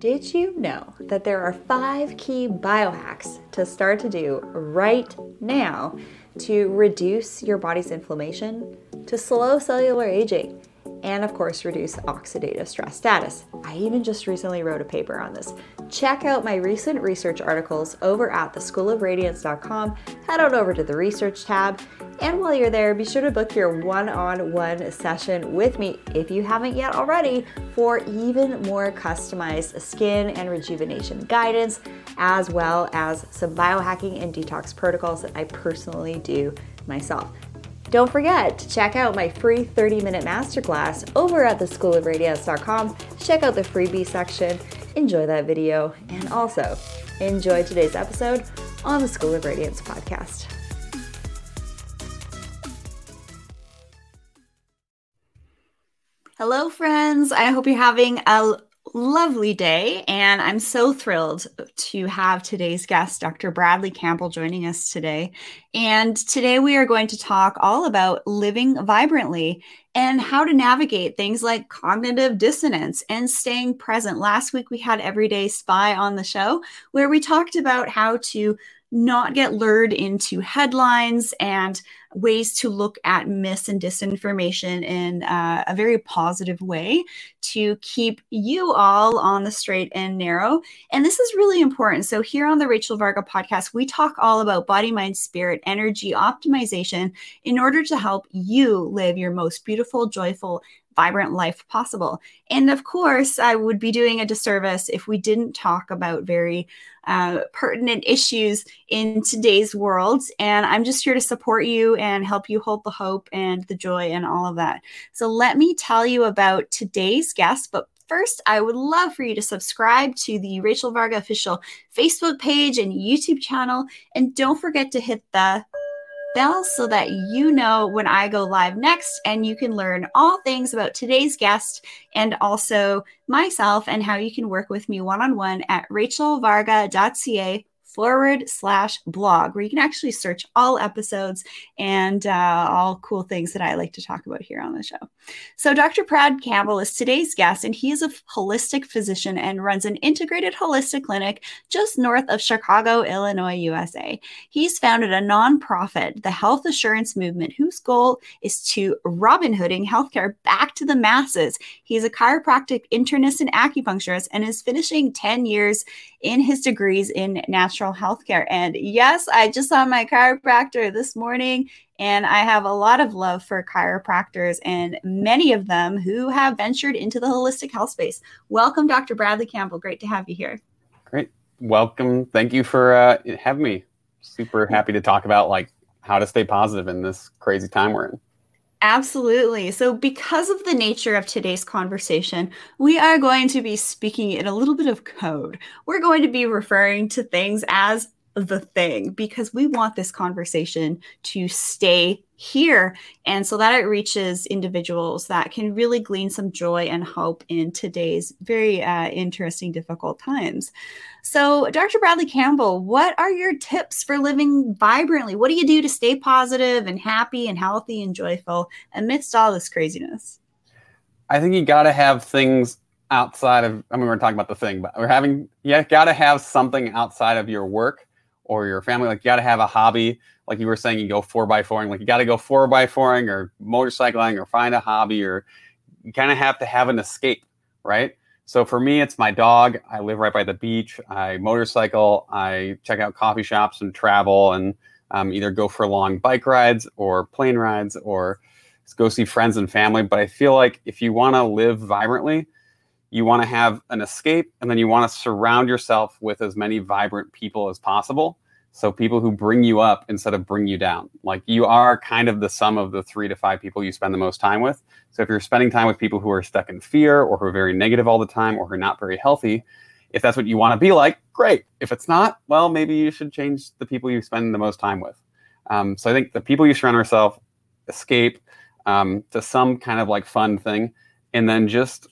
Did you know that there are five key biohacks to start to do right now to reduce your body's inflammation, to slow cellular aging, and of course, reduce oxidative stress status? I even just recently wrote a paper on this. Check out my recent research articles over at theschoolofradiance.com. Head on over to the research tab. And while you're there, be sure to book your one on one session with me if you haven't yet already for even more customized skin and rejuvenation guidance, as well as some biohacking and detox protocols that I personally do myself. Don't forget to check out my free 30 minute masterclass over at theschoolofradiance.com. Check out the freebie section, enjoy that video, and also enjoy today's episode on the School of Radiance podcast. Hello, friends. I hope you're having a lovely day. And I'm so thrilled to have today's guest, Dr. Bradley Campbell, joining us today. And today we are going to talk all about living vibrantly and how to navigate things like cognitive dissonance and staying present. Last week we had Everyday Spy on the show where we talked about how to not get lured into headlines and ways to look at mis and disinformation in uh, a very positive way to keep you all on the straight and narrow. And this is really important. So, here on the Rachel Varga podcast, we talk all about body, mind, spirit, energy optimization in order to help you live your most beautiful, joyful, vibrant life possible. And of course, I would be doing a disservice if we didn't talk about very uh, pertinent issues in today's world. And I'm just here to support you and help you hold the hope and the joy and all of that. So let me tell you about today's guest. But first, I would love for you to subscribe to the Rachel Varga official Facebook page and YouTube channel. And don't forget to hit the bell so that you know when I go live next and you can learn all things about today's guest and also myself and how you can work with me one on one at rachelvarga.ca forward slash blog, where you can actually search all episodes and uh, all cool things that I like to talk about here on the show. So, Dr. Brad Campbell is today's guest, and he is a holistic physician and runs an integrated holistic clinic just north of Chicago, Illinois, USA. He's founded a nonprofit, the Health Assurance Movement, whose goal is to Robin Hooding healthcare back to the masses. He's a chiropractic internist and acupuncturist and is finishing 10 years in his degrees in natural healthcare. And yes, I just saw my chiropractor this morning, and I have a lot of love for chiropractors and many of them who have ventured into the holistic health space. Welcome, Dr. Bradley Campbell. Great to have you here. Great. Welcome. Thank you for uh, having me. Super happy to talk about like how to stay positive in this crazy time we're in. Absolutely. So, because of the nature of today's conversation, we are going to be speaking in a little bit of code. We're going to be referring to things as the thing because we want this conversation to stay here. And so that it reaches individuals that can really glean some joy and hope in today's very uh, interesting difficult times. So dr bradley campbell what are your tips for living vibrantly? What do you do to stay positive and happy and healthy and joyful amidst all this craziness? I think you got to have things outside of i mean we're talking about the thing but we're having you got to have something outside of your work or your family. Like you got to have a hobby. Like you were saying, you go four by fouring. Like you got to go four by fouring or motorcycling or find a hobby or you kind of have to have an escape, right? So for me, it's my dog. I live right by the beach. I motorcycle. I check out coffee shops and travel and um, either go for long bike rides or plane rides or go see friends and family. But I feel like if you want to live vibrantly, you want to have an escape and then you want to surround yourself with as many vibrant people as possible so people who bring you up instead of bring you down. Like you are kind of the sum of the three to five people you spend the most time with. So if you're spending time with people who are stuck in fear or who are very negative all the time or who are not very healthy if that's what you want to be like great. If it's not well maybe you should change the people you spend the most time with. Um, so i think the people you surround yourself escape um, to some kind of like fun thing and then just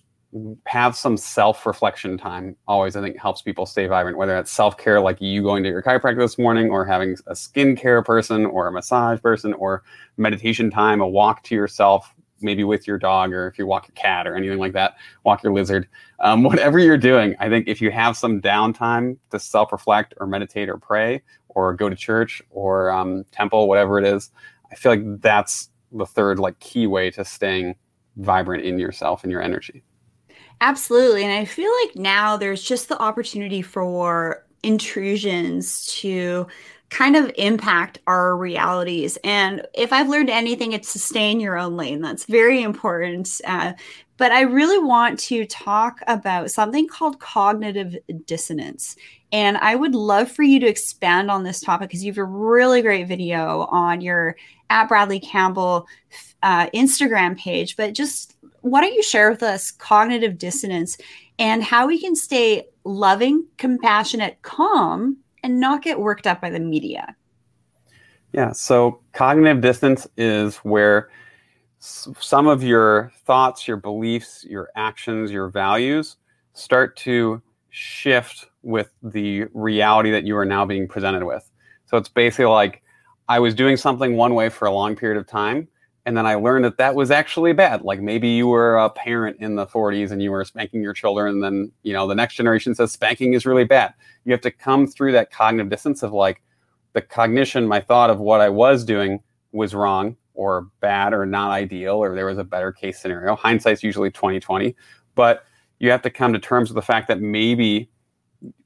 have some self-reflection time always i think helps people stay vibrant whether it's self-care like you going to your chiropractor this morning or having a skincare person or a massage person or meditation time a walk to yourself maybe with your dog or if you walk your cat or anything like that, walk your lizard, um, whatever you're doing. I think if you have some downtime to self reflect or meditate or pray or go to church or um, temple, whatever it is, I feel like that's the third like key way to staying vibrant in yourself and your energy. Absolutely. And I feel like now there's just the opportunity for intrusions to kind of impact our realities. And if I've learned anything, it's to stay in your own lane. That's very important. Uh, but I really want to talk about something called cognitive dissonance. And I would love for you to expand on this topic because you have a really great video on your at Bradley Campbell uh, Instagram page. But just why don't you share with us cognitive dissonance and how we can stay loving, compassionate, calm and not get worked up by the media. Yeah, so cognitive dissonance is where some of your thoughts, your beliefs, your actions, your values start to shift with the reality that you are now being presented with. So it's basically like I was doing something one way for a long period of time, and then I learned that that was actually bad. Like maybe you were a parent in the 40s and you were spanking your children, and then you know the next generation says spanking is really bad. You have to come through that cognitive dissonance of like the cognition, my thought of what I was doing was wrong or bad or not ideal, or there was a better case scenario. Hindsight's usually 2020, but you have to come to terms with the fact that maybe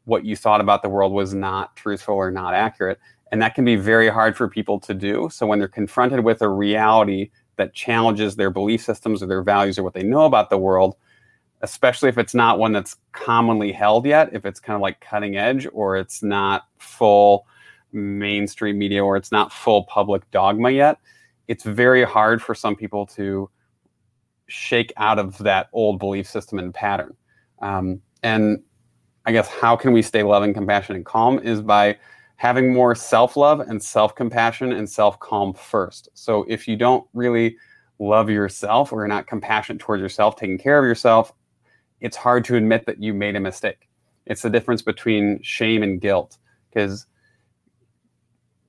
what you thought about the world was not truthful or not accurate. And that can be very hard for people to do. So when they're confronted with a reality that challenges their belief systems or their values or what they know about the world, especially if it's not one that's commonly held yet, if it's kind of like cutting edge or it's not full mainstream media or it's not full public dogma yet, it's very hard for some people to shake out of that old belief system and pattern. Um, and I guess how can we stay loving, compassionate, and calm is by having more self love and self compassion and self calm first. So if you don't really love yourself or you're not compassionate towards yourself, taking care of yourself, it's hard to admit that you made a mistake. It's the difference between shame and guilt. Because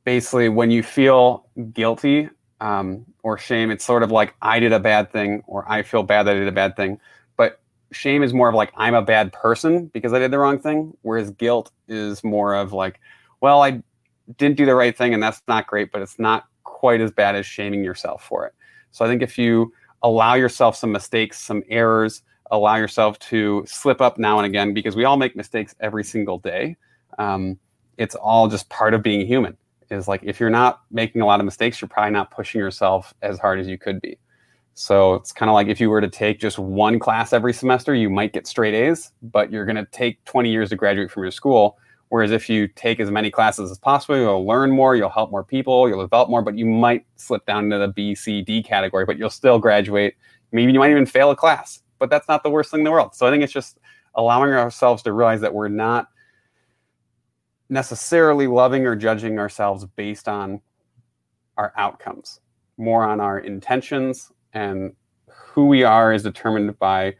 basically, when you feel guilty um, or shame, it's sort of like I did a bad thing or I feel bad that I did a bad thing. But shame is more of like I'm a bad person because I did the wrong thing, whereas guilt is more of like, well, I didn't do the right thing and that's not great, but it's not quite as bad as shaming yourself for it. So I think if you allow yourself some mistakes, some errors, allow yourself to slip up now and again, because we all make mistakes every single day. Um, it's all just part of being human. Is like if you're not making a lot of mistakes, you're probably not pushing yourself as hard as you could be. So it's kind of like if you were to take just one class every semester, you might get straight A's, but you're going to take 20 years to graduate from your school. Whereas if you take as many classes as possible, you'll learn more, you'll help more people, you'll develop more, but you might slip down into the B, C, D category, but you'll still graduate. Maybe you might even fail a class, but that's not the worst thing in the world. So I think it's just allowing ourselves to realize that we're not necessarily loving or judging ourselves based on our outcomes, more on our intentions, and who we are is determined by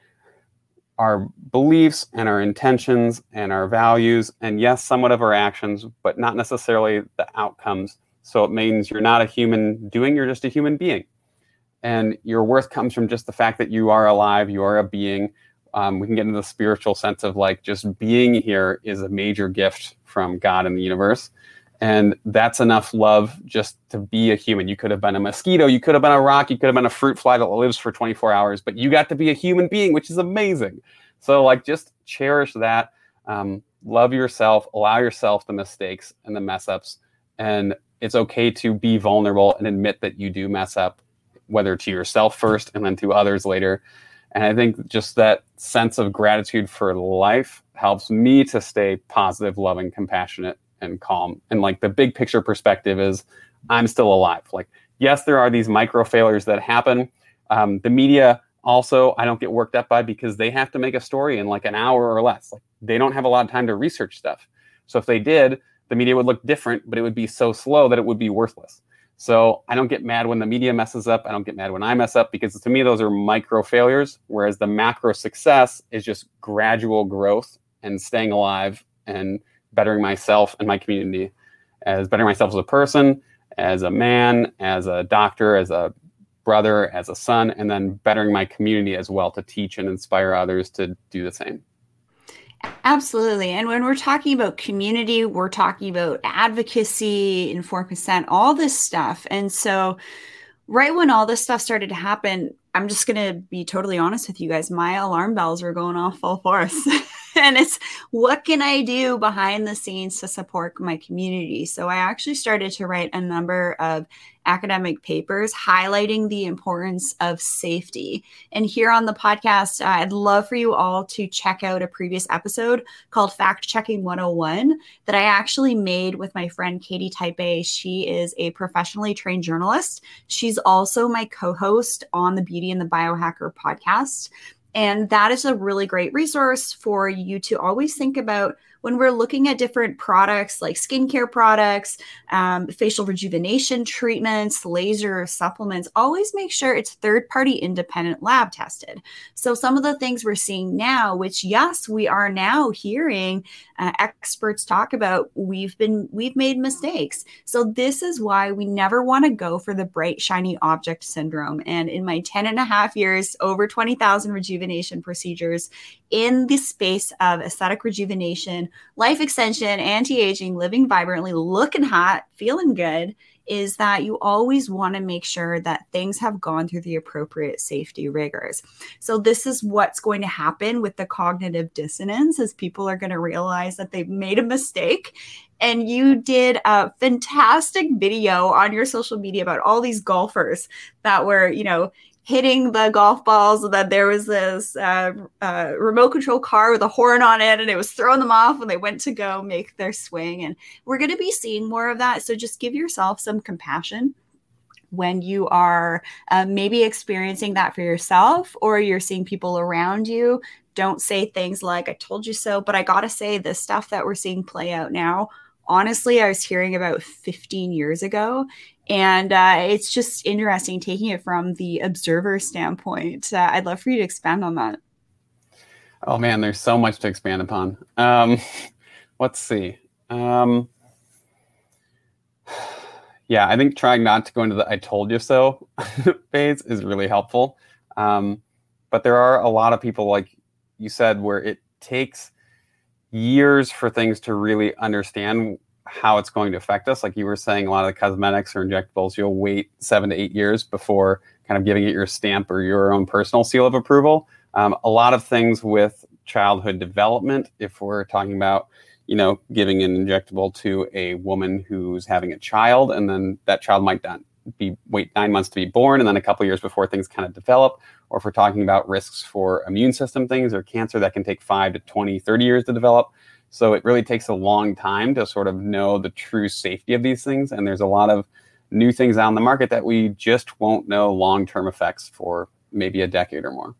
our beliefs and our intentions and our values, and yes, somewhat of our actions, but not necessarily the outcomes. So it means you're not a human doing, you're just a human being. And your worth comes from just the fact that you are alive, you are a being. Um, we can get into the spiritual sense of like just being here is a major gift from God and the universe. And that's enough love just to be a human. You could have been a mosquito, you could have been a rock, you could have been a fruit fly that lives for 24 hours, but you got to be a human being, which is amazing. So, like, just cherish that. Um, love yourself, allow yourself the mistakes and the mess ups. And it's okay to be vulnerable and admit that you do mess up, whether to yourself first and then to others later. And I think just that sense of gratitude for life helps me to stay positive, loving, compassionate, and calm. And like the big picture perspective is I'm still alive. Like, yes, there are these micro failures that happen. Um, the media also I don't get worked up by because they have to make a story in like an hour or less. Like they don't have a lot of time to research stuff. So if they did, the media would look different, but it would be so slow that it would be worthless. So I don't get mad when the media messes up. I don't get mad when I mess up because to me those are micro failures, whereas the macro success is just gradual growth and staying alive and bettering myself and my community as bettering myself as a person, as a man, as a doctor, as a brother, as a son, and then bettering my community as well to teach and inspire others to do the same. Absolutely. And when we're talking about community, we're talking about advocacy, informed consent, all this stuff. And so, right when all this stuff started to happen, I'm just going to be totally honest with you guys. My alarm bells were going off full force. and it's what can I do behind the scenes to support my community? So I actually started to write a number of academic papers highlighting the importance of safety. And here on the podcast, I'd love for you all to check out a previous episode called Fact Checking 101 that I actually made with my friend Katie Type A. She is a professionally trained journalist. She's also my co host on the Beauty and the Biohacker podcast. And that is a really great resource for you to always think about when we're looking at different products like skincare products, um, facial rejuvenation treatments, laser supplements, always make sure it's third party independent lab tested. So, some of the things we're seeing now, which, yes, we are now hearing uh, experts talk about, we've been, we've made mistakes. So, this is why we never want to go for the bright, shiny object syndrome. And in my 10 and a half years, over 20,000 rejuvenation procedures in the space of aesthetic rejuvenation, life extension, anti aging, living vibrantly, looking hot, feeling good is that you always want to make sure that things have gone through the appropriate safety rigors. So this is what's going to happen with the cognitive dissonance as people are going to realize that they've made a mistake and you did a fantastic video on your social media about all these golfers that were, you know, hitting the golf balls and then there was this uh, uh, remote control car with a horn on it and it was throwing them off when they went to go make their swing and we're going to be seeing more of that so just give yourself some compassion when you are uh, maybe experiencing that for yourself or you're seeing people around you. Don't say things like i told you so but i gotta say the stuff that we're seeing play out now honestly i was hearing about 15 years ago and uh, it's just interesting taking it from the observer standpoint. Uh, I'd love for you to expand on that. Oh man, there's so much to expand upon. Um, let's see. Um, yeah, I think trying not to go into the "I told you so" phase is really helpful. Um, but there are a lot of people, like you said, where it takes years for things to really understand how it's going to affect us. Like you were saying, a lot of the cosmetics or injectables, you'll wait seven to eight years before kind of giving it your stamp or your own personal seal of approval. Um, a lot of things with childhood development, if we're talking about, you know, giving an injectable to a woman who's having a child, and then that child might not be wait nine months to be born, and then a couple years before things kind of develop. Or if we're talking about risks for immune system things or cancer, that can take five to 20, 30 years to develop. So it really takes a long time to sort of know the true safety of these things. And there's a lot of new things on the market that we just won't know long term effects for maybe a decade or more.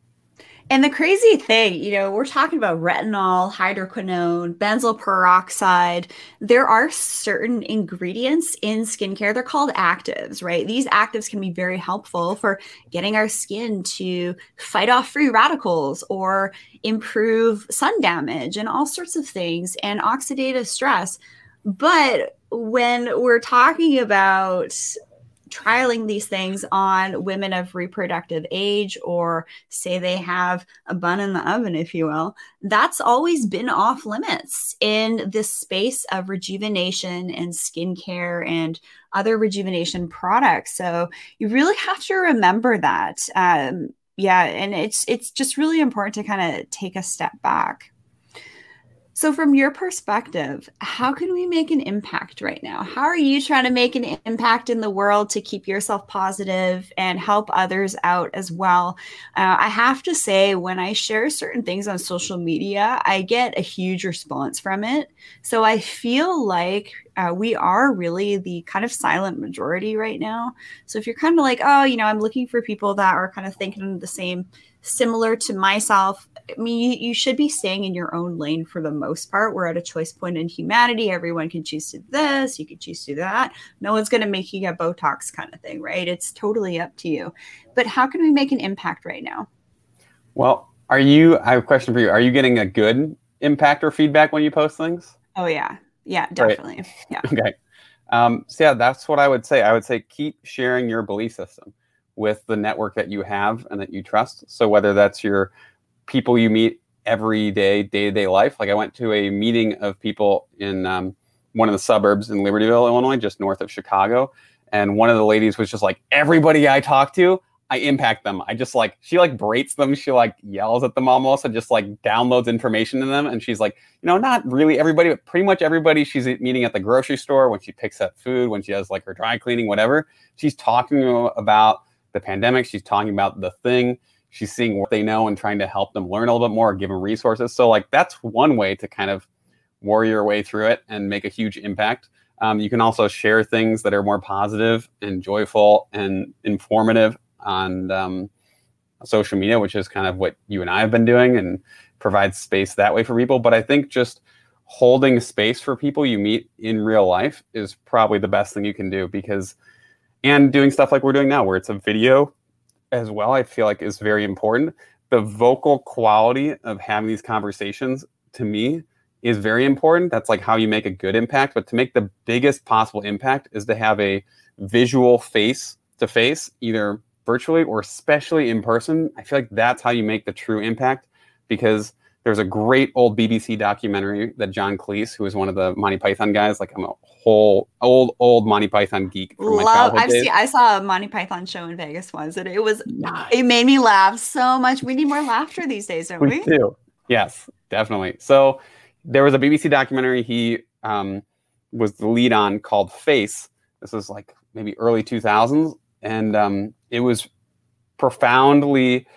And the crazy thing, you know, we're talking about retinol, hydroquinone, benzoyl peroxide. There are certain ingredients in skincare. They're called actives, right? These actives can be very helpful for getting our skin to fight off free radicals or improve sun damage and all sorts of things and oxidative stress. But when we're talking about trialing these things on women of reproductive age or say they have a bun in the oven, if you will, that's always been off limits in this space of rejuvenation and skincare and other rejuvenation products. So you really have to remember that. Um, yeah, and it's it's just really important to kind of take a step back. So, from your perspective, how can we make an impact right now? How are you trying to make an impact in the world to keep yourself positive and help others out as well? Uh, I have to say, when I share certain things on social media, I get a huge response from it. So, I feel like uh, we are really the kind of silent majority right now. So, if you're kind of like, oh, you know, I'm looking for people that are kind of thinking the same, similar to myself, I mean, you, you, should be staying in your own lane for the most part. We're at a choice point in humanity. Everyone can choose to do this, you can choose to do that. No one's going to make you get Botox kind of thing, right? It's totally up to you. But how can we make an impact right now? Well, are you, I have a question for you. Are you getting a good impact or feedback when you post things? Oh, yeah. Yeah, definitely. Right. Yeah. okay. Um, so, yeah, that's what I would say. I would say keep sharing your belief system with the network that you have and that you trust. So whether that's your people you meet every day, day to day life. Like I went to a meeting of people in um, one of the suburbs in Libertyville, Illinois, just north of Chicago. And one of the ladies was just like, everybody I talk to, I impact them. I just like she like berates them. She like yells at them almost and just like downloads information to them. And she's like, you know, not really everybody, but pretty much everybody she's meeting at the grocery store when she picks up food, when she does like her dry cleaning, whatever. She's talking about the pandemic. She's talking about the thing. She's seeing what they know and trying to help them learn a little bit more, give them resources. So like that's one way to kind of warrior your way through it and make a huge impact. Um, you can also share things that are more positive and joyful and informative on um, social media, which is kind of what you and I have been doing and provide space that way for people. But I think just holding space for people you meet in real life is probably the best thing you can do because, and doing stuff like we're doing now, where it's a video as well, I feel like is very important. The vocal quality of having these conversations to me is very important. That's like how you make a good impact. But to make the biggest possible impact is to have a visual face to face, either virtually or especially in person, I feel like that's how you make the true impact because there's a great old BBC documentary that John Cleese, who is one of the Monty Python guys, like I'm a whole old old Monty Python geek from my childhood I've days. Seen, I saw a Monty Python show in Vegas once, and it was nice. it made me laugh so much. We need more laughter these days, don't we? We do. Yes, definitely. So there was a BBC documentary he um, was the lead on called Face. This was like maybe early 2000s, and um, it was profoundly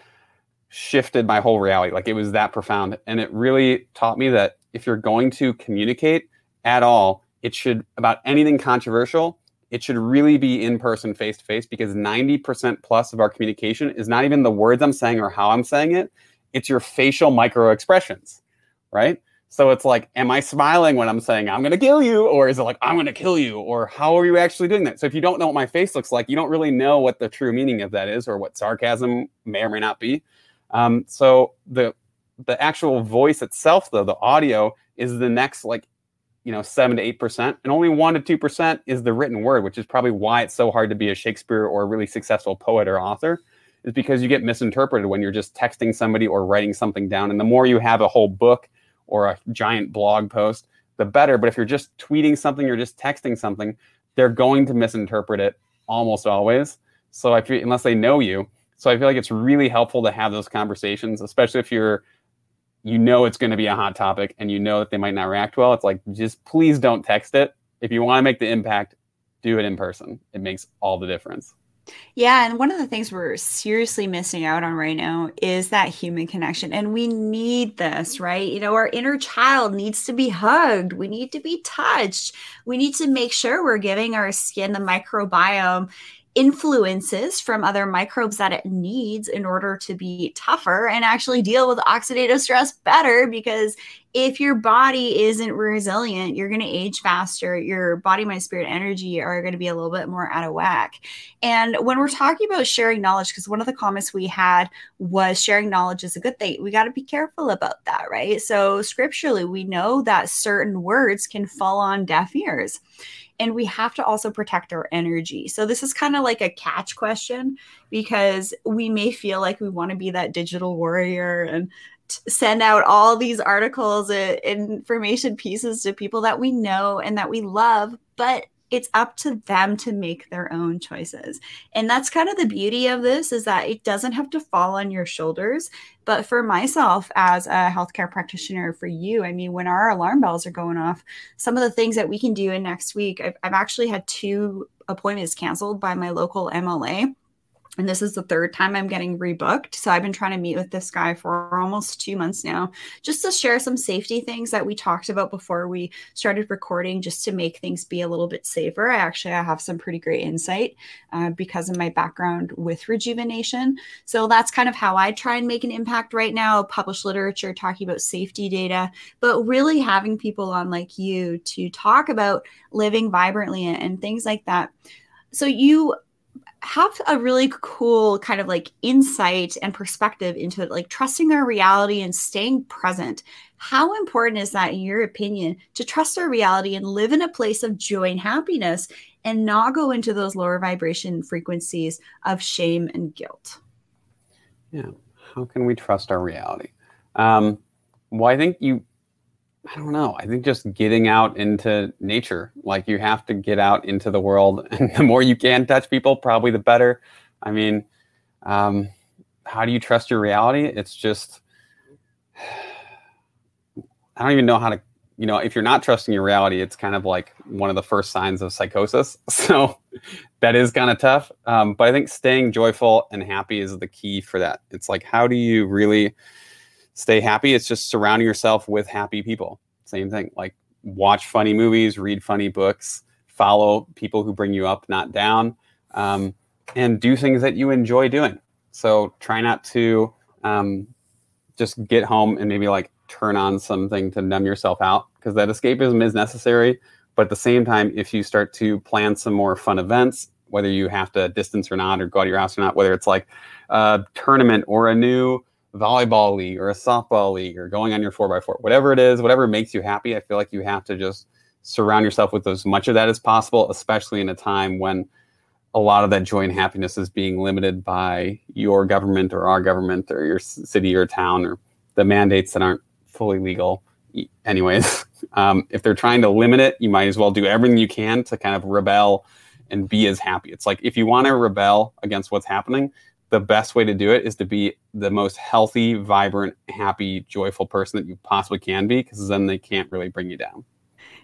shifted my whole reality. Like it was that profound, and it really taught me that if you're going to communicate at all, it should about anything controversial. It should really be in person, face to face, because 90% plus of our communication is not even the words I'm saying or how I'm saying it. It's your facial micro expressions, right? So it's like, am I smiling when I'm saying I'm going to kill you? Or is it like, I'm going to kill you? Or how are you actually doing that? So if you don't know what my face looks like, you don't really know what the true meaning of that is or what sarcasm may or may not be. Um, so the, the actual voice itself, though, the audio is the next like, you know, seven to eight percent, and only one to two percent is the written word, which is probably why it's so hard to be a Shakespeare or a really successful poet or author, is because you get misinterpreted when you're just texting somebody or writing something down. And the more you have a whole book or a giant blog post, the better. But if you're just tweeting something or just texting something, they're going to misinterpret it almost always. So I feel unless they know you. So I feel like it's really helpful to have those conversations, especially if you're you know it's going to be a hot topic and you know that they might not react well. It's like just please don't text it. If you want to make the impact, do it in person. It makes all the difference. Yeah, and one of the things we're seriously missing out on right now is that human connection. And we need this, right? You know, our inner child needs to be hugged. We need to be touched. We need to make sure we're giving our skin the microbiome influences from other microbes that it needs in order to be tougher and actually deal with oxidative stress better because if your body isn't resilient you're going to age faster your body mind spirit energy are going to be a little bit more out of whack and when we're talking about sharing knowledge because one of the comments we had was sharing knowledge is a good thing we got to be careful about that right so scripturally we know that certain words can fall on deaf ears and we have to also protect our energy. So this is kind of like a catch question because we may feel like we want to be that digital warrior and send out all these articles and information pieces to people that we know and that we love, but it's up to them to make their own choices. And that's kind of the beauty of this is that it doesn't have to fall on your shoulders. But for myself as a healthcare practitioner for you i mean when our alarm bells are going off some of the things that we can do in next week i've, I've actually had two appointments canceled by my local mla and this is the third time I'm getting rebooked. So I've been trying to meet with this guy for almost two months now, just to share some safety things that we talked about before we started recording, just to make things be a little bit safer. I actually I have some pretty great insight uh, because of my background with rejuvenation. So that's kind of how I try and make an impact right now. Publish literature talking about safety data, but really having people on like you to talk about living vibrantly and things like that. So you have a really cool kind of like insight and perspective into it, like trusting our reality and staying present. How important is that, in your opinion, to trust our reality and live in a place of joy and happiness? and not go into those lower vibration frequencies of shame and guilt. Yeah. How can we trust our reality? Um, well, I think you, I don't know. I think just getting out into nature, like you have to get out into the world, and the more you can touch people, probably the better. I mean, um, how do you trust your reality? It's just, I don't even know how to, you know, if you're not trusting your reality, it's kind of like one of the first signs of psychosis. So that is kind of tough. Um, but I think staying joyful and happy is the key for that. It's like, how do you really stay happy? It's just surrounding yourself with happy people. Same thing. Like watch funny movies, read funny books, follow people who bring you up, not down, um, and do things that you enjoy doing. So try not to um, just get home and maybe like turn on something to numb yourself out because that escapism is necessary. But at the same time, if you start to plan some more fun events, whether you have to distance or not, or go out of your house or not, whether it's like a tournament or a new volleyball league or a softball league or going on your 4x4, whatever it is, whatever makes you happy, I feel like you have to just surround yourself with as much of that as possible, especially in a time when a lot of that joy and happiness is being limited by your government or our government or your city or town or the mandates that aren't fully legal anyways. Um, if they're trying to limit it you might as well do everything you can to kind of rebel and be as happy. It's like if you want to rebel against what's happening the best way to do it is to be the most healthy vibrant happy joyful person that you possibly can be because then they can't really bring you down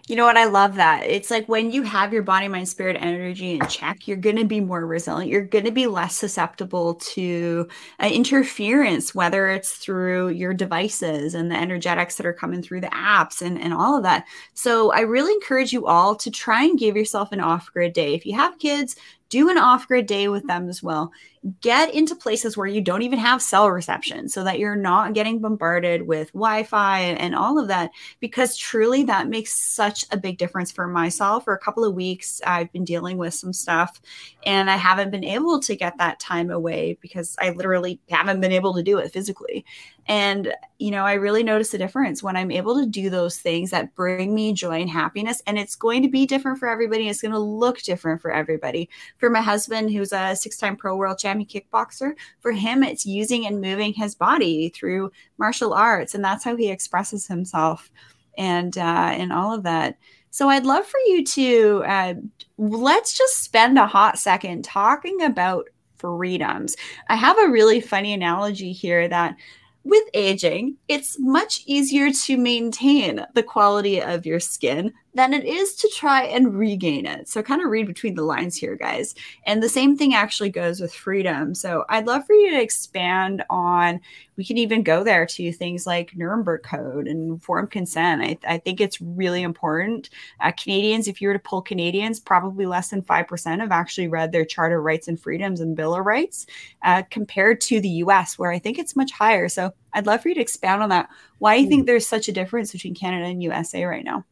you know what? I love that. It's like when you have your body, mind, spirit, energy in check, you're going to be more resilient. You're going to be less susceptible to uh, interference, whether it's through your devices and the energetics that are coming through the apps and, and all of that. So I really encourage you all to try and give yourself an off grid day. If you have kids, do an off grid day with them as well. Get into places where you don't even have cell reception so that you're not getting bombarded with Wi Fi and all of that, because truly that makes such a big difference for myself. For a couple of weeks, I've been dealing with some stuff and I haven't been able to get that time away because I literally haven't been able to do it physically. And, you know, I really notice a difference when I'm able to do those things that bring me joy and happiness. And it's going to be different for everybody. It's going to look different for everybody. For my husband, who's a six time pro world champion kickboxer, for him, it's using and moving his body through martial arts. And that's how he expresses himself and, uh, and all of that. So I'd love for you to uh, let's just spend a hot second talking about freedoms. I have a really funny analogy here that with aging, it's much easier to maintain the quality of your skin than it is to try and regain it. So, kind of read between the lines here, guys. And the same thing actually goes with freedom. So, I'd love for you to expand on, we can even go there to things like Nuremberg Code and informed consent. I, I think it's really important. Uh, Canadians, if you were to pull Canadians, probably less than 5% have actually read their Charter of Rights and Freedoms and Bill of Rights uh, compared to the US, where I think it's much higher. So, I'd love for you to expound on that. Why do you think hmm. there's such a difference between Canada and USA right now?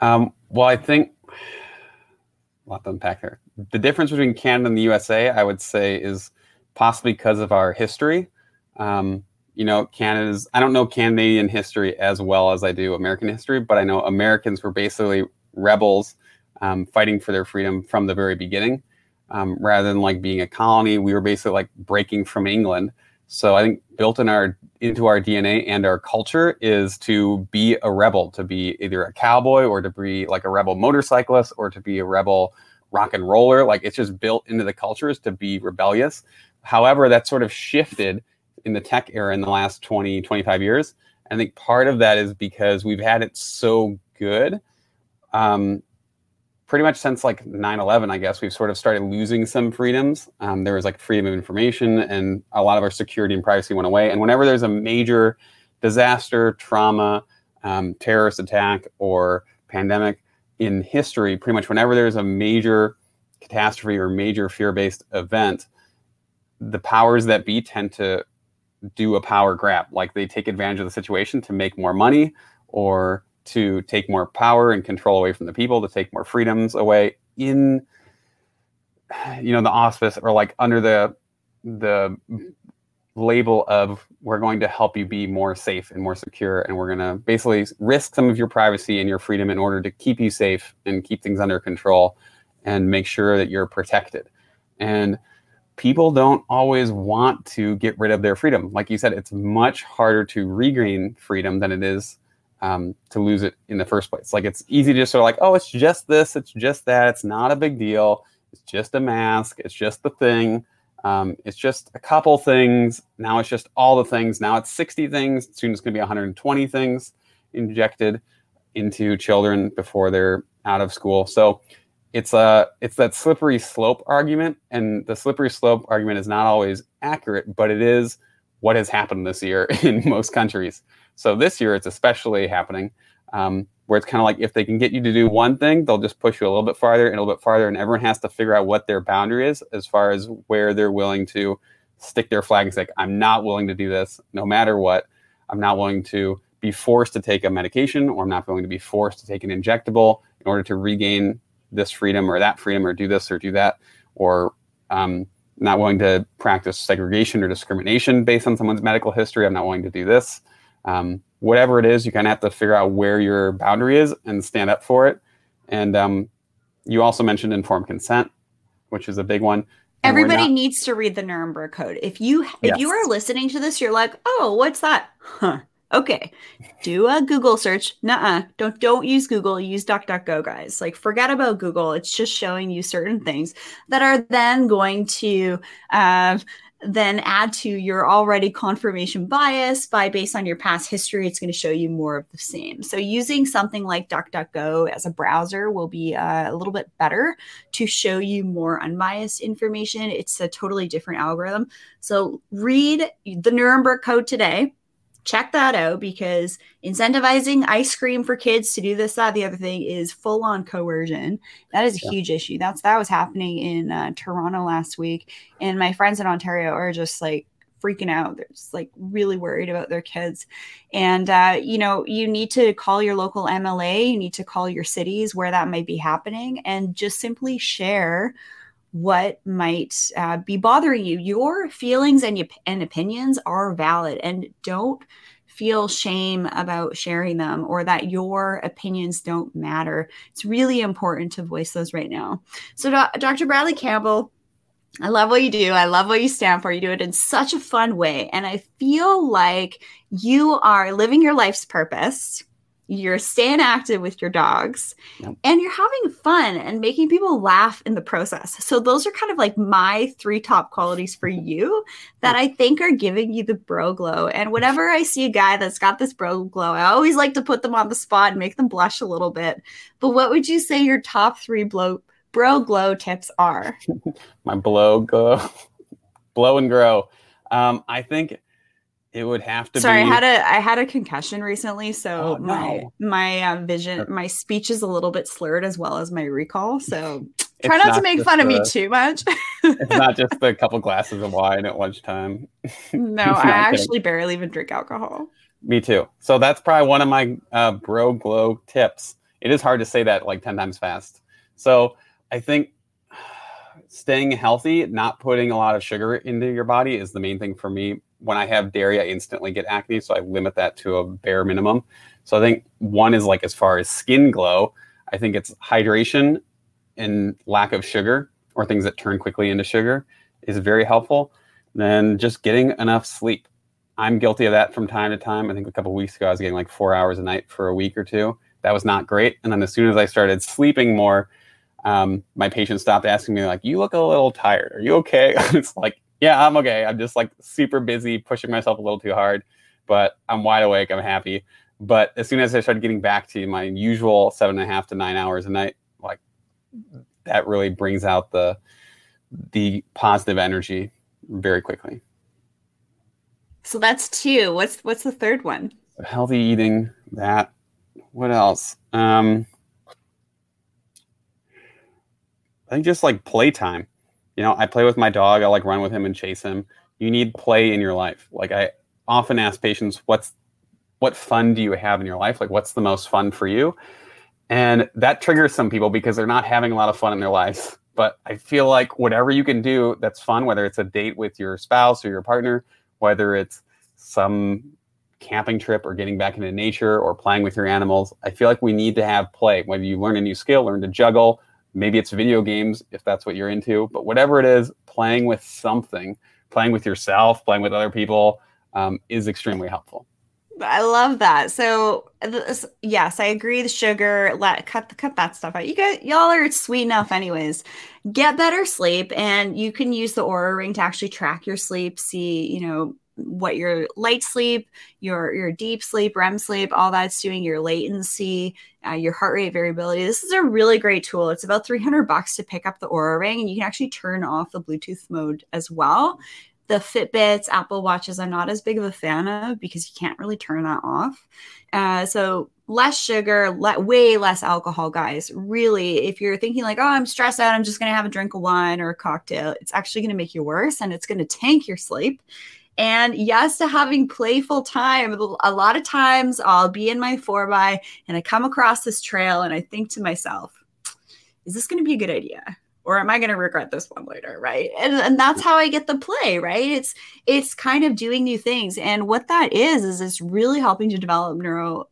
Um, well, I think a lot to unpack there. The difference between Canada and the USA, I would say, is possibly because of our history. Um, you know, Canada's, I don't know Canadian history as well as I do American history, but I know Americans were basically rebels um, fighting for their freedom from the very beginning. Um, rather than like being a colony, we were basically like breaking from England. So I think built in our into our DNA and our culture is to be a rebel, to be either a cowboy or to be like a rebel motorcyclist or to be a rebel rock and roller. Like it's just built into the cultures to be rebellious. However, that sort of shifted in the tech era in the last 20, 25 years. I think part of that is because we've had it so good um, pretty much since like 9-11 i guess we've sort of started losing some freedoms. Um, there was like freedom of information and a lot of our security and privacy went away. And whenever there's a major disaster trauma um, terrorist attack or pandemic in history pretty much whenever there's a major catastrophe or major fear-based event the powers that be tend to do a power grab. Like they take advantage of the situation to make more money or to take more power and control away from the people, to take more freedoms away in you know the auspice or like under the the label of we're going to help you be more safe and more secure and we're going to basically risk some of your privacy and your freedom in order to keep you safe and keep things under control and make sure that you're protected. And people don't always want to get rid of their freedom. Like you said, it's much harder to regain freedom than it is um, to lose it in the first place. Like it's easy to just sort of like, oh, it's just this, it's just that, it's not a big deal, it's just a mask, it's just the thing, um, it's just a couple things. Now it's just all the things. Now it's 60 things. Soon it's going to be 120 things injected into children before they're out of school. So it's a it's that slippery slope argument, and the slippery slope argument is not always accurate, but it is what has happened this year in most countries. So this year it's especially happening, um, where it's kind of like if they can get you to do one thing, they'll just push you a little bit farther and a little bit farther, and everyone has to figure out what their boundary is as far as where they're willing to stick their flag and say, "I'm not willing to do this, no matter what. I'm not willing to." be forced to take a medication or I'm not willing to be forced to take an injectable in order to regain this freedom or that freedom or do this or do that or um, not willing to practice segregation or discrimination based on someone's medical history. I'm not willing to do this. Um, whatever it is, you kind of have to figure out where your boundary is and stand up for it. And um, you also mentioned informed consent, which is a big one. Everybody not- needs to read the Nuremberg Code. If you if yes. you are listening to this, you're like, oh, what's that? Huh. Okay, do a Google search. Nuh-uh. Don't don't use Google. Use DuckDuckGo, guys. Like forget about Google. It's just showing you certain things that are then going to uh, then add to your already confirmation bias by based on your past history. It's going to show you more of the same. So using something like DuckDuckGo as a browser will be uh, a little bit better to show you more unbiased information. It's a totally different algorithm. So read the Nuremberg Code today check that out because incentivizing ice cream for kids to do this, that, the other thing is full on coercion. That is a yeah. huge issue. That's that was happening in uh, Toronto last week, and my friends in Ontario are just like freaking out. They're just like really worried about their kids. And, uh, you know, you need to call your local MLA, you need to call your cities where that might be happening and just simply share what might uh, be bothering you. Your feelings and, you, and opinions are valid, and don't feel shame about sharing them or that your opinions don't matter. It's really important to voice those right now. So, Do- Dr. Bradley Campbell, I love what you do. I love what you stand for. You do it in such a fun way. And I feel like you are living your life's purpose you're staying active with your dogs yep. and you're having fun and making people laugh in the process. So those are kind of like my three top qualities for you that I think are giving you the bro glow. And whenever I see a guy that's got this bro glow, I always like to put them on the spot and make them blush a little bit. But what would you say your top three blow bro glow tips are? my blow glow, blow and grow. Um, I think it would have to Sorry, be... I had a I had a concussion recently, so oh, my no. my uh, vision, my speech is a little bit slurred as well as my recall. So try not, not, to make fun the, of me too much. it's not just a couple glasses of wine at lunchtime. No, I actually barely even drink alcohol. Me too. So that's probably one of my uh, bro glow tips. It is hard to say that like ten times fast. So I think staying healthy, not putting a lot of sugar into your body is the main thing for me when I have dairy, I instantly get acne, so I limit that to a bare minimum. So I think one is like as far as skin glow, I think it's hydration and lack of sugar or things that turn quickly into sugar is very helpful. Then just getting enough sleep. I'm guilty of that from time to time. I think a couple weeks ago I was getting like four hours a night for a week or two. That was not great. And then as soon as I started sleeping more, um, my patients stopped asking me like, "You look a little tired. Are you okay?" it's like yeah, I'm okay. I'm just like super busy, pushing myself a little too hard, but I'm wide awake. I'm happy. But as soon as I started getting back to my usual seven and a half to nine hours a night, like that really brings out the the positive energy very quickly. So that's two. What's what's the third one? Healthy eating. That. What else? Um, I think just like playtime you know, I play with my dog. I like run with him and chase him. You need play in your life. Like I often ask patients, what's what fun do you have in your life? Like what's the most fun for you? And that triggers some people because they're not having a lot of fun in their lives. But I feel like whatever you can do that's fun, whether it's a date with your spouse or your partner, whether it's some camping trip or getting back into nature or playing with your animals, I feel like we need to have play. Whether you learn a new skill, learn to juggle, maybe it's video games if that's what you're into, but whatever it is, playing with something, playing with yourself, playing with other people um, is extremely helpful. I love that. So this, yes, I agree. The sugar, let cut cut that stuff out. You guys, y'all are sweet enough, anyways. Get better sleep, and you can use the Oura ring to actually track your sleep. See, you know, what your light sleep, your your deep sleep, REM sleep, all that's doing, your latency, uh, your heart rate variability. This is a really great tool. It's about 300 bucks to pick up the Oura ring, and you can actually turn off the Bluetooth mode as well. The Fitbits, Apple Watches, I'm not as big of a fan of because you can't really turn that off. Uh, so less sugar, le- way less alcohol, guys. Really, if you're thinking like, oh, I'm stressed out, I'm just going to have a drink of wine or a cocktail, it's actually going to make you worse and it's going to tank your sleep. And yes to having playful time. A lot of times I'll be in my 4 by and I come across this trail and I think to myself, is this going to be a good idea? or am I going to regret this one later, right? And, and that's how I get the play, right? It's it's kind of doing new things, and what that is is it's really helping to develop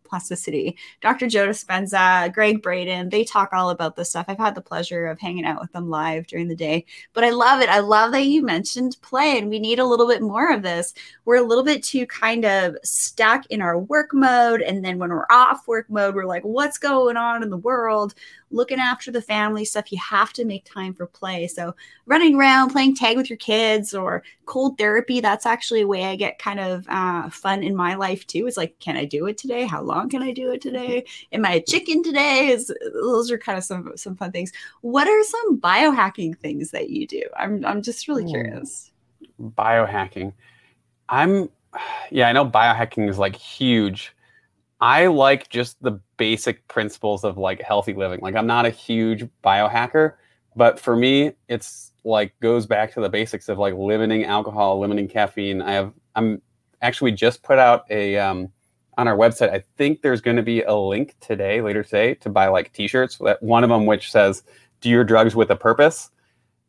neuroplasticity. Dr. Joe Dispenza, Gregg Braden, they talk all about this stuff. I've had the pleasure of hanging out with them live during the day, but I love it. I love that you mentioned play, and we need a little bit more of this. We're a little bit too kind of stuck in our work mode, and then when we're off work mode, we're like, what's going on in the world? looking after the family stuff, you have to make time for play. So running around, playing tag with your kids or cold therapy, that's actually a way I get kind of uh, fun in my life too. Is like, can I do it today? How long can I do it today? Am I a chicken today? Is those are kind of some some fun things. What are some biohacking things that you do? I'm I'm just really curious. Biohacking. I'm yeah, I know biohacking is like huge I like just the basic principles of like healthy living. Like I'm not a huge biohacker, but for me, it's like goes back to the basics of like limiting alcohol, limiting caffeine. I have I'm actually just put out a um, on our website. I think there's going to be a link today, later today, to buy like T-shirts. That one of them which says "Do your drugs with a purpose."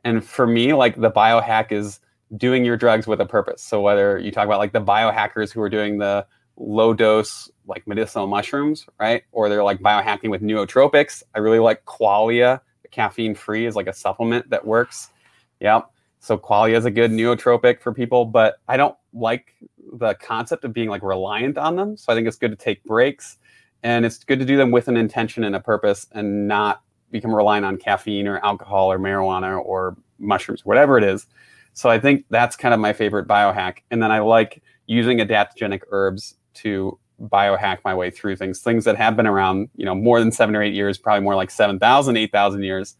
And for me, like the biohack is doing your drugs with a purpose. So whether you talk about like the biohackers who are doing the low dose like medicinal mushrooms, right? Or they're like biohacking with nootropics. I really like Qualia, caffeine free is like a supplement that works. Yep. So Qualia is a good nootropic for people, but I don't like the concept of being like reliant on them. So I think it's good to take breaks and it's good to do them with an intention and a purpose and not become reliant on caffeine or alcohol or marijuana or mushrooms, whatever it is. So I think that's kind of my favorite biohack. And then I like using adaptogenic herbs to biohack my way through things, things that have been around, you know, more than seven or eight years, probably more like 7,000, 8,000 years,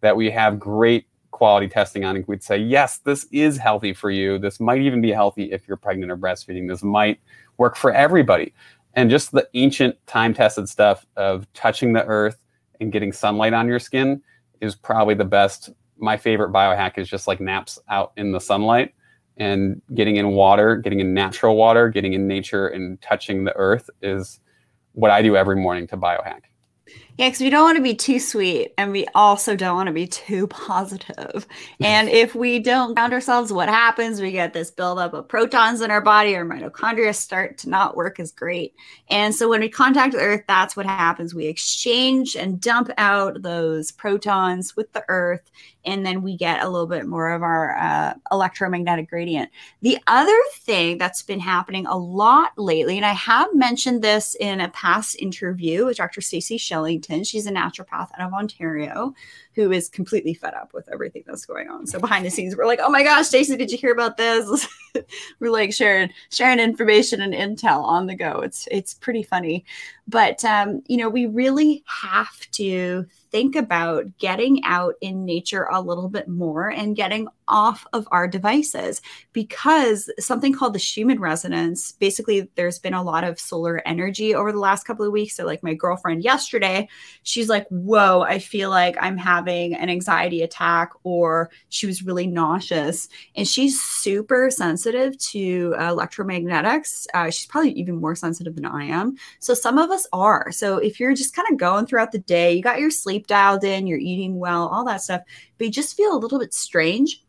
that we have great quality testing on. it, we'd say, yes, this is healthy for you. This might even be healthy if you're pregnant or breastfeeding. This might work for everybody. And just the ancient time tested stuff of touching the earth and getting sunlight on your skin is probably the best. My favorite biohack is just like naps out in the sunlight and getting in water, getting in natural water, getting in nature and touching the earth is what I do every morning to biohack. Yeah, because we don't want to be too sweet and we also don't want to be too positive. And if we don't ground ourselves, what happens? We get this buildup of protons in our body, our mitochondria start to not work as great. And so when we contact earth, that's what happens. We exchange and dump out those protons with the earth and then we get a little bit more of our uh, electromagnetic gradient. The other thing that's been happening a lot lately, and I have mentioned this in a past interview with Dr. Stacey Shellington. She's a naturopath out of Ontario who is completely fed up with everything that's going on. So behind the scenes, we're like, "Oh my gosh, Stacey, did you hear about this?" we're like sharing sharing information and intel on the go. It's it's pretty funny, but um, you know, we really have to think about getting out in nature a little bit more and getting off of our devices because something called the Schumann resonance basically, there's been a lot of solar energy over the last couple of weeks. So, like my girlfriend yesterday, she's like, Whoa, I feel like I'm having an anxiety attack, or she was really nauseous. And she's super sensitive to uh, electromagnetics. Uh, she's probably even more sensitive than I am. So, some of us are. So, if you're just kind of going throughout the day, you got your sleep dialed in, you're eating well, all that stuff, but you just feel a little bit strange,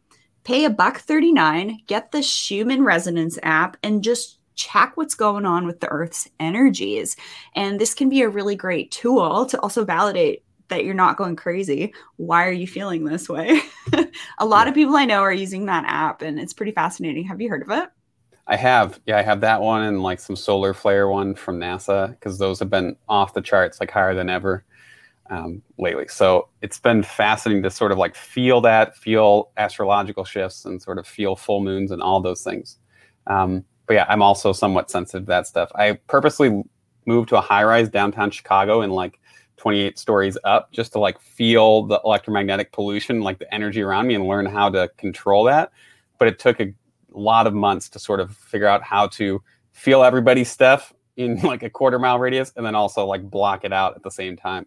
pay a buck 39, get the Schumann Resonance app, and just check what's going on with the Earth's energies. And this can be a really great tool to also validate that you're not going crazy. Why are you feeling this way? a lot of people I know are using that app and it's pretty fascinating. Have you heard of it? I have. Yeah, I have that one and like some solar flare one from NASA because those have been off the charts, like higher than ever um, lately. So it's been fascinating to sort of like feel that, feel astrological shifts, and sort of feel full moons and all those things. Um, but yeah, I'm also somewhat sensitive to that stuff. I purposely moved to a high rise downtown Chicago and like 28 stories up just to like feel the electromagnetic pollution, like the energy around me, and learn how to control that. But it took a lot of months to sort of figure out how to feel everybody's stuff in like a quarter mile radius and then also like block it out at the same time.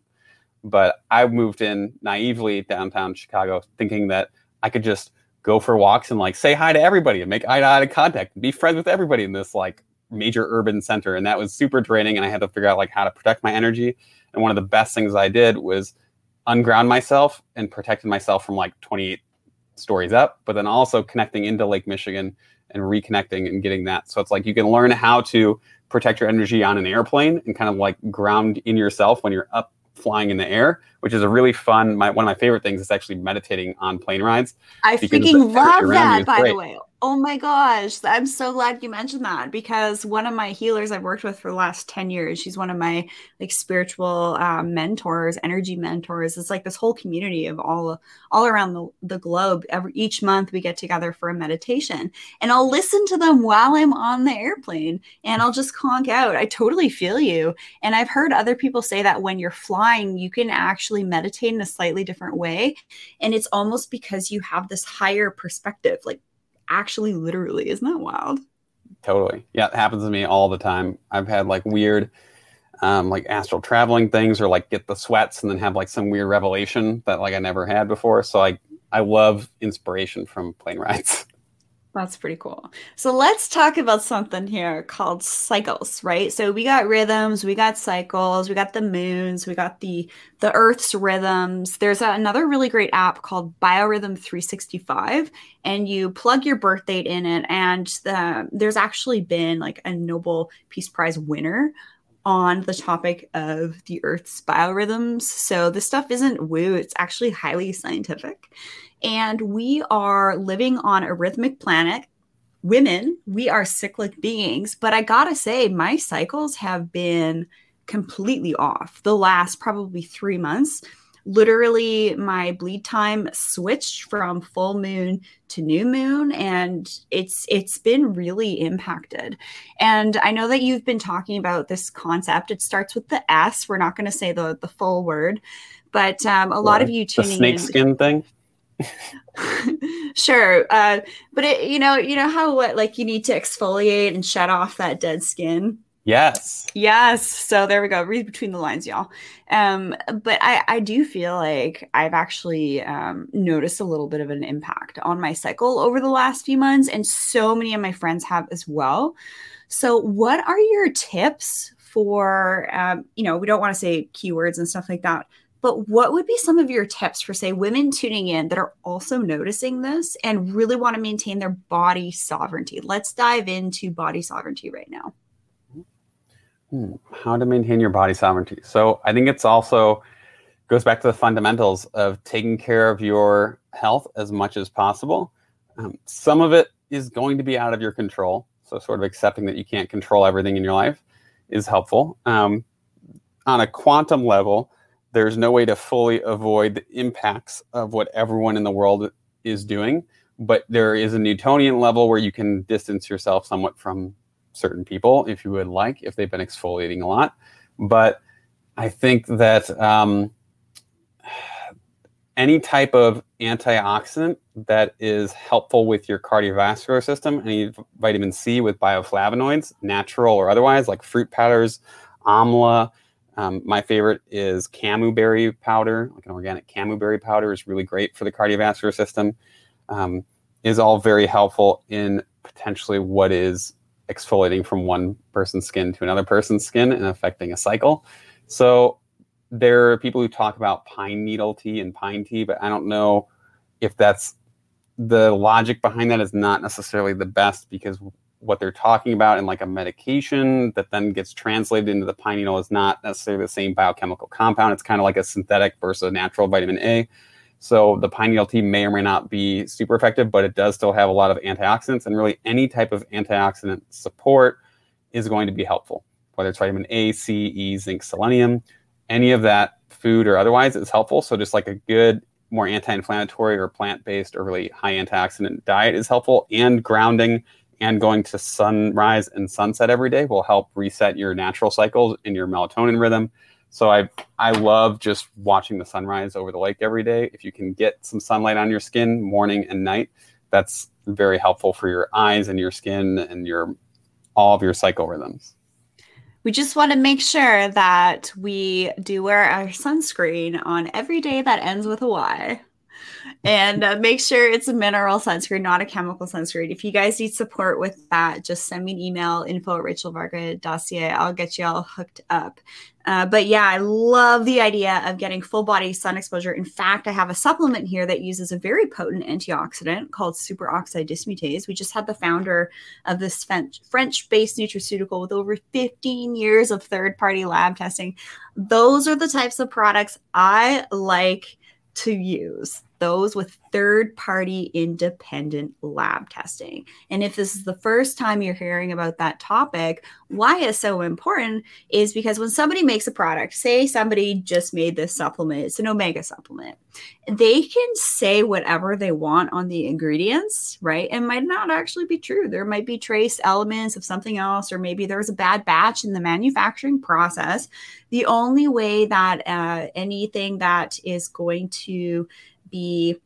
But I moved in naively downtown Chicago thinking that I could just go for walks and like say hi to everybody and make eye to eye contact and be friends with everybody in this like major urban center. And that was super draining. And I had to figure out like how to protect my energy. And one of the best things I did was unground myself and protected myself from like 28 stories up, but then also connecting into Lake Michigan and reconnecting and getting that. So it's like you can learn how to protect your energy on an airplane and kind of like ground in yourself when you're up flying in the air, which is a really fun. My one of my favorite things is actually meditating on plane rides. I freaking love that, by great. the way. Oh my gosh. I'm so glad you mentioned that because one of my healers I've worked with for the last 10 years, she's one of my like spiritual um, mentors, energy mentors. It's like this whole community of all all around the, the globe. Every each month we get together for a meditation and I'll listen to them while I'm on the airplane and I'll just conk out. I totally feel you. And I've heard other people say that when you're flying, you can actually meditate in a slightly different way. And it's almost because you have this higher perspective. Like actually literally. Isn't that wild? Totally. Yeah, it happens to me all the time. I've had like weird um, like astral traveling things or like get the sweats and then have like some weird revelation that like I never had before. So I I love inspiration from plane rides. That's pretty cool. So let's talk about something here called cycles, right? So we got rhythms, we got cycles, we got the moons, we got the the Earth's rhythms. There's a, another really great app called Biorhythm 365, and you plug your birth date in it, and the, there's actually been like a Nobel Peace Prize winner on the topic of the Earth's biorhythms. So this stuff isn't woo; it's actually highly scientific. And we are living on a rhythmic planet. Women, we are cyclic beings. But I gotta say, my cycles have been completely off the last probably three months. Literally, my bleed time switched from full moon to new moon, and it's it's been really impacted. And I know that you've been talking about this concept. It starts with the S. We're not going to say the the full word, but um, a lot of you tuning the snake in, skin thing. sure uh, but it, you know you know how what like you need to exfoliate and shed off that dead skin? Yes. Yes so there we go read between the lines y'all. Um but i i do feel like i've actually um noticed a little bit of an impact on my cycle over the last few months and so many of my friends have as well. So what are your tips for um, you know we don't want to say keywords and stuff like that but what would be some of your tips for, say, women tuning in that are also noticing this and really want to maintain their body sovereignty? Let's dive into body sovereignty right now. Hmm. How to maintain your body sovereignty. So I think it's also goes back to the fundamentals of taking care of your health as much as possible. Um, some of it is going to be out of your control. So sort of accepting that you can't control everything in your life is helpful. Um, on a quantum level, there's no way to fully avoid the impacts of what everyone in the world is doing but there is a newtonian level where you can distance yourself somewhat from certain people if you would like if they've been exfoliating a lot. But i think that um, any type of antioxidant that is helpful with your cardiovascular system any vitamin c with bioflavonoids natural or otherwise like fruit powders amla um, my favorite is camu berry powder, like an organic camu berry powder is really great for the cardiovascular system. Um, is all very helpful in potentially what is exfoliating from one person's skin to another person's skin and affecting a cycle. So there are people who talk about pine needle tea and pine tea, but I don't know if that's the logic behind that is not necessarily the best because what they're talking about in like a medication that then gets translated into the pine needle is not necessarily the same biochemical compound. It's kind of like a synthetic versus a natural vitamin A. So the pine needle tea may or may not be super effective, but it does still have a lot of antioxidants, and really any type of antioxidant support is going to be helpful. Whether it's vitamin A, C, E, zinc, selenium, any of that food or otherwise is helpful. So just like a good, more anti-inflammatory or plant-based or really high antioxidant diet is helpful, and grounding and going to sunrise and sunset every day will help reset your natural cycles and your melatonin rhythm. So I I love just watching the sunrise over the lake every day. If you can get some sunlight on your skin morning and night, that's very helpful for your eyes and your skin and your all of your cycle rhythms. We just want to make sure that we do wear our sunscreen on every day that ends with a Y and uh, make sure it's a mineral sunscreen, not a chemical sunscreen. If you guys need support with that, just send me an email info at rachelvarga.ca. I'll get you all hooked up. Uh, but yeah, I love the idea of getting full body sun exposure. In fact, I have a supplement here that uses a very potent antioxidant called superoxide dismutase. We just had the founder of this French based nutraceutical with over 15 years of third party lab testing. Those are the types of products I like to use those with third party independent lab testing. And if this is the first time you're hearing about that topic, why it's so important is because when somebody makes a product, say somebody just made this supplement, it's an omega supplement, they can say whatever they want on the ingredients, right? It might not actually be true. There might be trace elements of something else, or maybe there's a bad batch in the manufacturing process. The only way that uh, anything that is going to be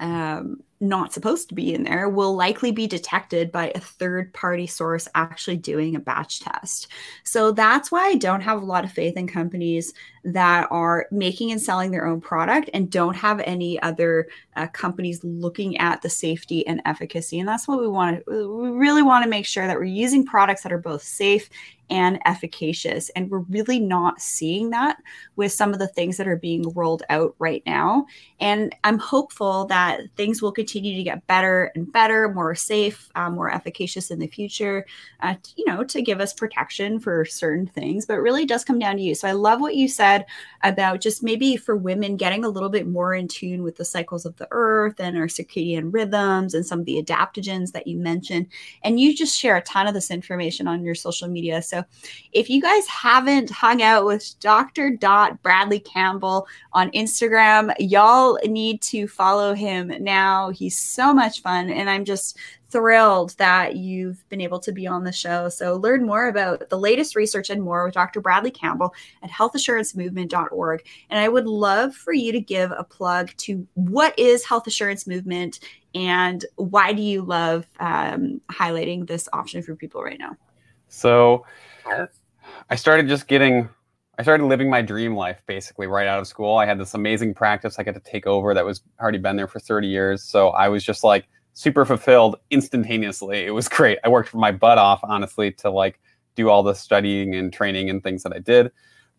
um, not supposed to be in there will likely be detected by a third party source actually doing a batch test. So that's why I don't have a lot of faith in companies that are making and selling their own product and don't have any other uh, companies looking at the safety and efficacy. And that's what we want to, we really want to make sure that we're using products that are both safe and efficacious. And we're really not seeing that with some of the things that are being rolled out right now. And I'm hopeful that things will continue to get better and better, more safe, uh, more efficacious in the future, uh, you know, to give us protection for certain things. But really does come down to you. So I love what you said about just maybe for women getting a little bit more in tune with the cycles of the earth and our circadian rhythms and some of the adaptogens that you mentioned. And you just share a ton of this information on your social media. So if you guys haven't hung out with Dr. Dot Bradley Campbell on Instagram, y'all need to follow him now. He's so much fun. And I'm just thrilled that you've been able to be on the show. So learn more about the latest research and more with Dr. Bradley Campbell at healthassurancemovement.org. And I would love for you to give a plug to what is Health Assurance Movement and why do you love um, highlighting this option for people right now? So I started just getting I started living my dream life basically right out of school. I had this amazing practice I got to take over that was already been there for 30 years. So I was just like super fulfilled instantaneously. It was great. I worked for my butt off, honestly, to like do all the studying and training and things that I did.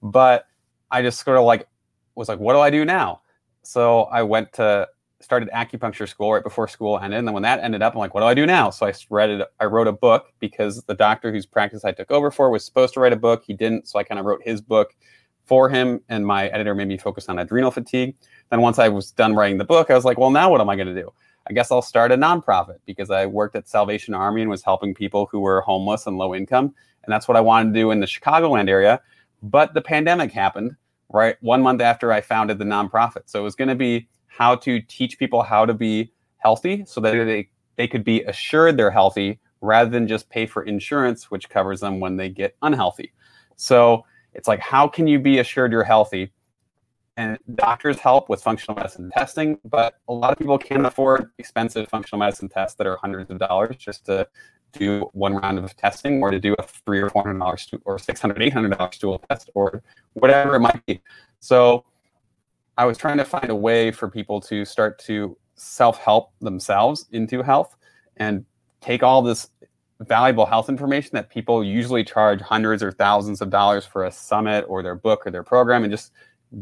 But I just sort of like was like, what do I do now? So I went to started acupuncture school right before school ended. And then when that ended up, I'm like, what do I do now? So I read it. I wrote a book because the doctor whose practice I took over for was supposed to write a book. He didn't. So I kind of wrote his book for him. And my editor made me focus on adrenal fatigue. Then once I was done writing the book, I was like, well, now what am I going to do? I guess I'll start a nonprofit because I worked at Salvation Army and was helping people who were homeless and low income. And that's what I wanted to do in the Chicagoland area. But the pandemic happened right one month after I founded the nonprofit. So it was going to be how to teach people how to be healthy so that they, they could be assured they're healthy rather than just pay for insurance, which covers them when they get unhealthy. So it's like, how can you be assured you're healthy? And doctors help with functional medicine testing, but a lot of people can't afford expensive functional medicine tests that are hundreds of dollars just to do one round of testing or to do a three or four hundred dollars or six hundred, eight hundred dollars stool test or whatever it might be. So I was trying to find a way for people to start to self help themselves into health and take all this valuable health information that people usually charge hundreds or thousands of dollars for a summit or their book or their program and just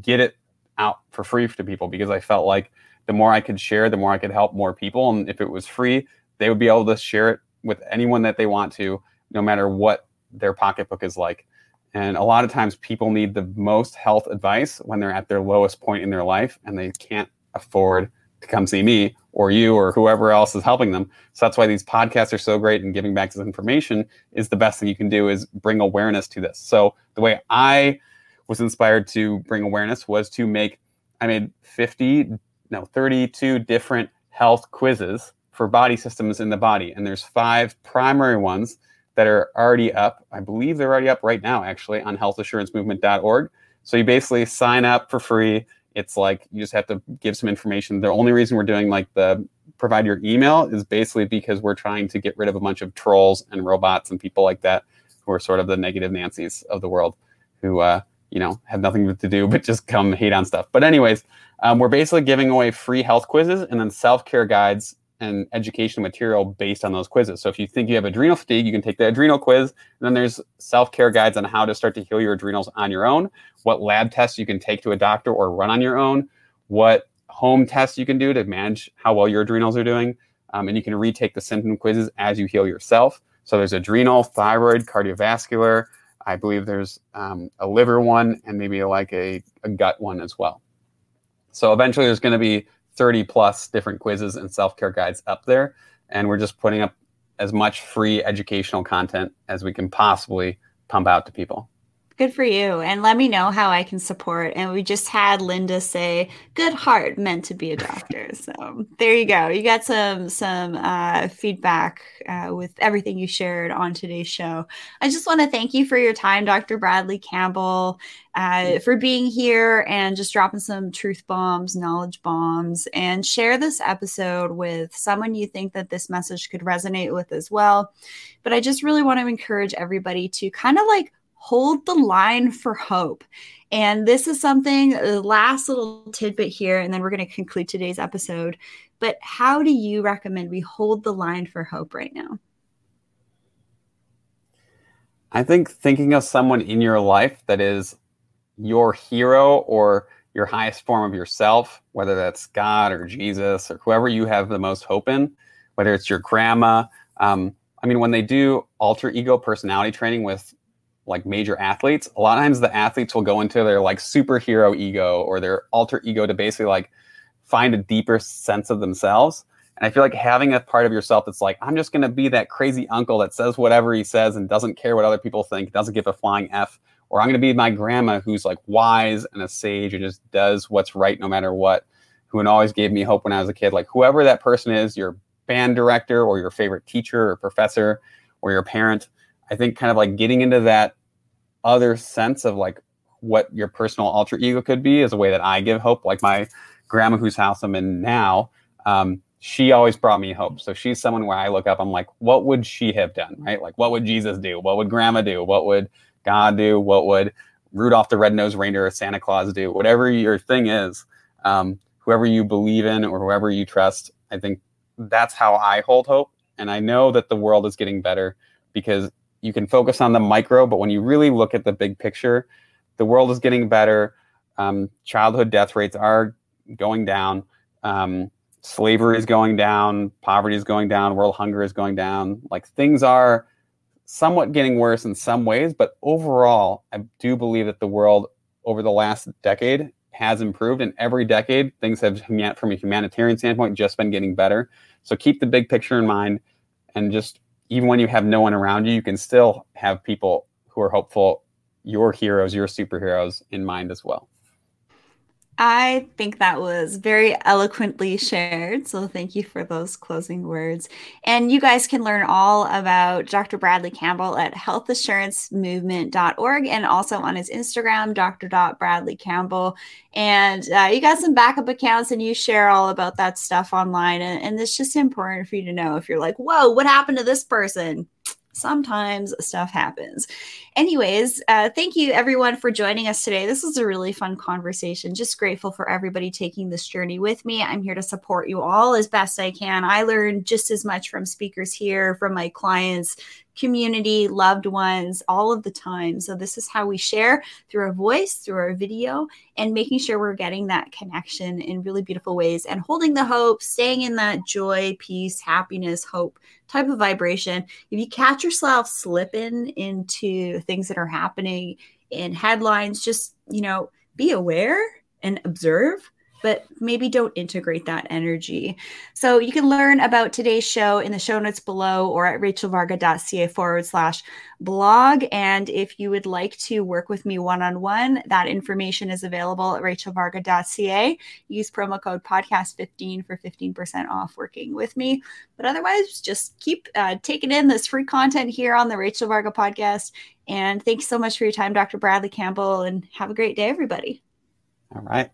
get it out for free to people because I felt like the more I could share, the more I could help more people. And if it was free, they would be able to share it with anyone that they want to, no matter what their pocketbook is like. And a lot of times people need the most health advice when they're at their lowest point in their life and they can't afford to come see me or you or whoever else is helping them. So that's why these podcasts are so great and giving back this information is the best thing you can do is bring awareness to this. So the way I was inspired to bring awareness was to make I made 50 no 32 different health quizzes for body systems in the body and there's five primary ones that are already up. I believe they're already up right now actually on healthassurancemovement.org. So you basically sign up for free it's like you just have to give some information. The only reason we're doing like the provide your email is basically because we're trying to get rid of a bunch of trolls and robots and people like that who are sort of the negative Nancy's of the world who, uh, you know, have nothing to do but just come hate on stuff. But, anyways, um, we're basically giving away free health quizzes and then self care guides and educational material based on those quizzes. So if you think you have adrenal fatigue, you can take the adrenal quiz. And then there's self-care guides on how to start to heal your adrenals on your own, what lab tests you can take to a doctor or run on your own, what home tests you can do to manage how well your adrenals are doing. Um, and you can retake the symptom quizzes as you heal yourself. So there's adrenal, thyroid, cardiovascular. I believe there's um, a liver one and maybe like a, a gut one as well. So eventually there's going to be 30 plus different quizzes and self care guides up there. And we're just putting up as much free educational content as we can possibly pump out to people. Good for you. And let me know how I can support. And we just had Linda say, good heart meant to be a doctor. So there you go. You got some some uh, feedback uh, with everything you shared on today's show. I just want to thank you for your time, Dr. Bradley Campbell, uh, for being here and just dropping some truth bombs, knowledge bombs, and share this episode with someone you think that this message could resonate with as well. But I just really want to encourage everybody to kind of like hold the line for hope. And this is something, the last little tidbit here, and then we're going to conclude today's episode. But how do you recommend we hold the line for hope right now? I think thinking of someone in your life that is your hero or your highest form of yourself, whether that's God or Jesus or whoever you have the most hope in, whether it's your grandma. Um, I mean, when they do alter ego personality training with like major athletes, a lot of times the athletes will go into their like superhero ego or their alter ego to basically like find a deeper sense of themselves. And I feel like having a part of yourself that's like, I'm just going to be that crazy uncle that says whatever he says and doesn't care what other people think, doesn't give a flying F. Or I'm going to be my grandma who's like wise and a sage and just does what's right no matter what, who always gave me hope when I was a kid. Like whoever that person is, your band director or your favorite teacher or professor or your parent, I think kind of like getting into that other sense of like what your personal alter ego could be is a way that I give hope. Like my grandma, whose house I'm in now, um, she always brought me hope. So she's someone where I look up, I'm like, what would she have done? Right? Like, what would Jesus do? What would grandma do? What would God do? What would Rudolph the Red-Nosed Reindeer or Santa Claus do? Whatever your thing is, um, whoever you believe in or whoever you trust, I think that's how I hold hope. And I know that the world is getting better because you can focus on the micro, but when you really look at the big picture, the world is getting better. Um, childhood death rates are going down. Um, slavery is going down. Poverty is going down. World hunger is going down. Like things are somewhat getting worse in some ways, but overall, I do believe that the world over the last decade has improved. And every decade, things have, from a humanitarian standpoint, just been getting better. So keep the big picture in mind and just even when you have no one around you, you can still have people who are hopeful, your heroes, your superheroes in mind as well. I think that was very eloquently shared. So thank you for those closing words. And you guys can learn all about Dr. Bradley Campbell at healthassurancemovement.org and also on his Instagram, Dr. Bradley Campbell. And uh, you got some backup accounts and you share all about that stuff online. And, and it's just important for you to know if you're like, whoa, what happened to this person? sometimes stuff happens. Anyways, uh, thank you everyone for joining us today. This was a really fun conversation. Just grateful for everybody taking this journey with me. I'm here to support you all as best I can. I learned just as much from speakers here, from my clients, community, loved ones, all of the time. So, this is how we share through our voice, through our video, and making sure we're getting that connection in really beautiful ways and holding the hope, staying in that joy, peace, happiness, hope type of vibration. If you catch yourself slipping into things that are happening in headlines, just, you know, be aware and observe but maybe don't integrate that energy. So you can learn about today's show in the show notes below or at rachelvarga.ca forward slash blog. And if you would like to work with me one on one, that information is available at rachelvarga.ca. Use promo code podcast15 for 15% off working with me. But otherwise, just keep uh, taking in this free content here on the Rachel Varga podcast. And thanks so much for your time, Dr. Bradley Campbell, and have a great day, everybody. All right.